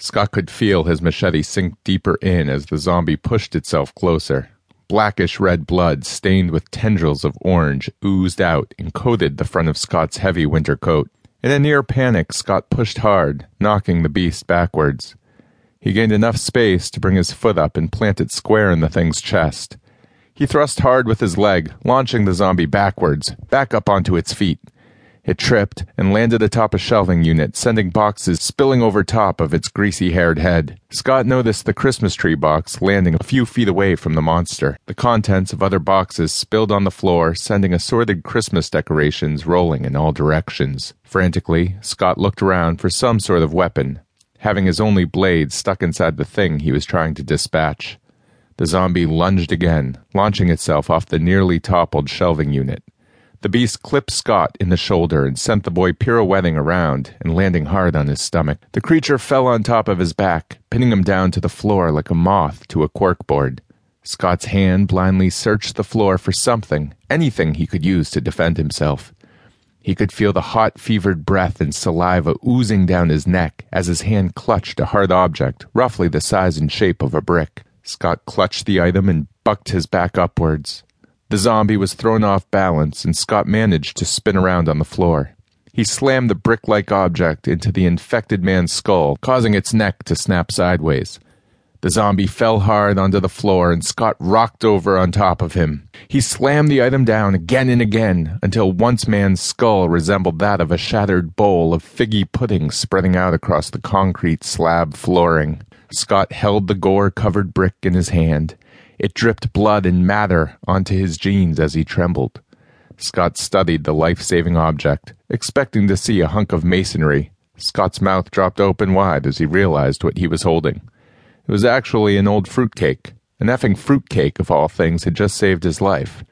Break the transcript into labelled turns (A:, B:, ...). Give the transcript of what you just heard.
A: Scott could feel his machete sink deeper in as the zombie pushed itself closer. Blackish red blood, stained with tendrils of orange, oozed out and coated the front of Scott's heavy winter coat. In a near panic, Scott pushed hard, knocking the beast backwards. He gained enough space to bring his foot up and plant it square in the thing's chest. He thrust hard with his leg, launching the zombie backwards, back up onto its feet. It tripped and landed atop a shelving unit, sending boxes spilling over top of its greasy haired head. Scott noticed the Christmas tree box landing a few feet away from the monster. The contents of other boxes spilled on the floor, sending assorted Christmas decorations rolling in all directions. Frantically, Scott looked around for some sort of weapon, having his only blade stuck inside the thing he was trying to dispatch. The zombie lunged again, launching itself off the nearly toppled shelving unit. The beast clipped Scott in the shoulder and sent the boy pirouetting around and landing hard on his stomach. The creature fell on top of his back, pinning him down to the floor like a moth to a corkboard. Scott's hand blindly searched the floor for something, anything he could use to defend himself. He could feel the hot, fevered breath and saliva oozing down his neck as his hand clutched a hard object, roughly the size and shape of a brick. Scott clutched the item and bucked his back upwards. The zombie was thrown off balance, and Scott managed to spin around on the floor. He slammed the brick like object into the infected man's skull, causing its neck to snap sideways. The zombie fell hard onto the floor, and Scott rocked over on top of him. He slammed the item down again and again until once man's skull resembled that of a shattered bowl of figgy pudding spreading out across the concrete slab flooring. Scott held the gore covered brick in his hand. It dripped blood and matter onto his jeans as he trembled. Scott studied the life saving object, expecting to see a hunk of masonry. Scott's mouth dropped open wide as he realized what he was holding. It was actually an old fruitcake. An effing fruitcake, of all things, had just saved his life.